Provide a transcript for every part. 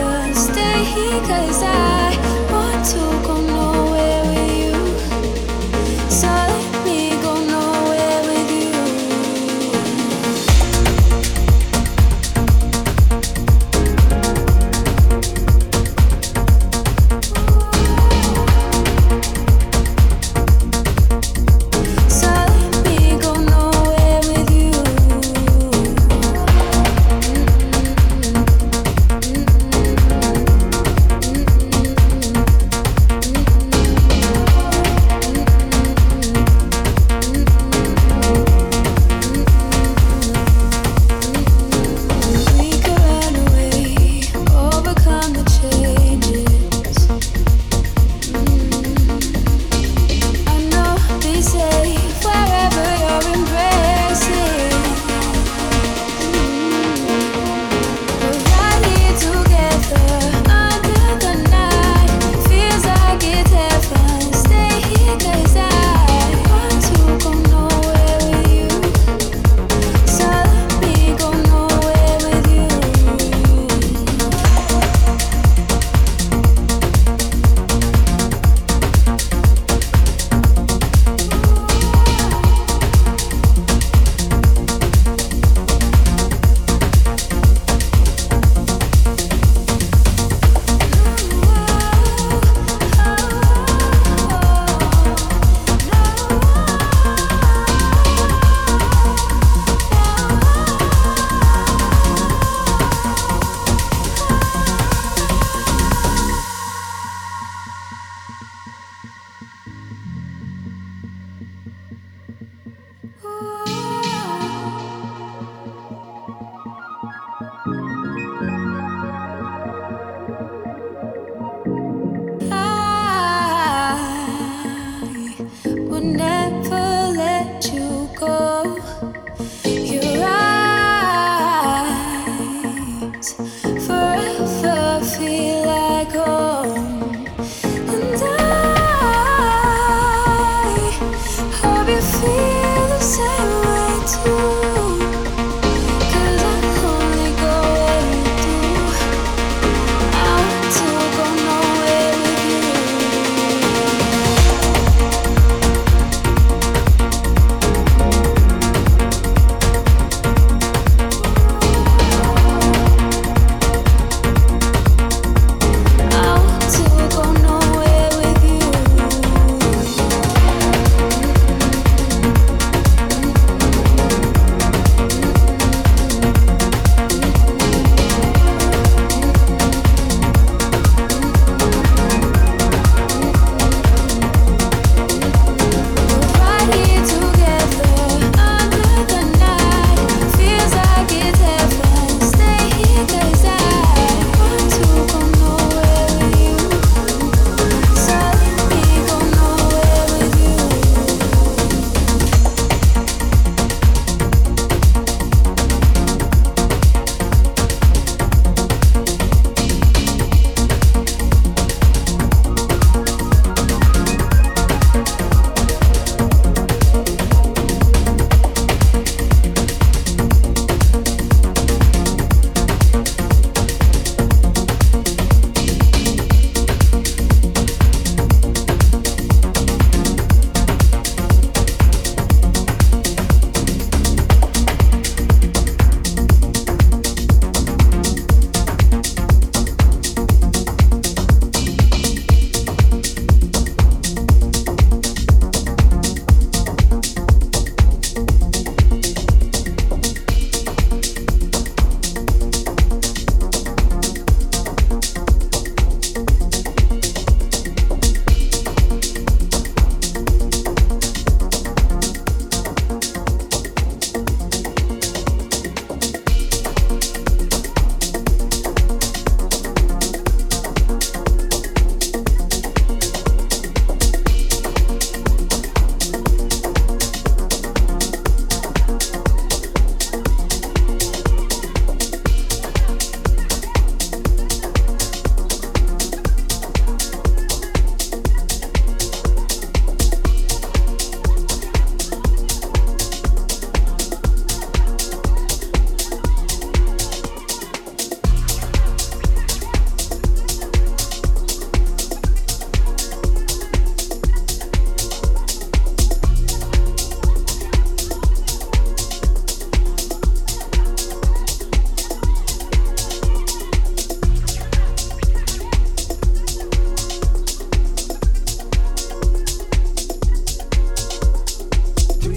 others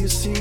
you see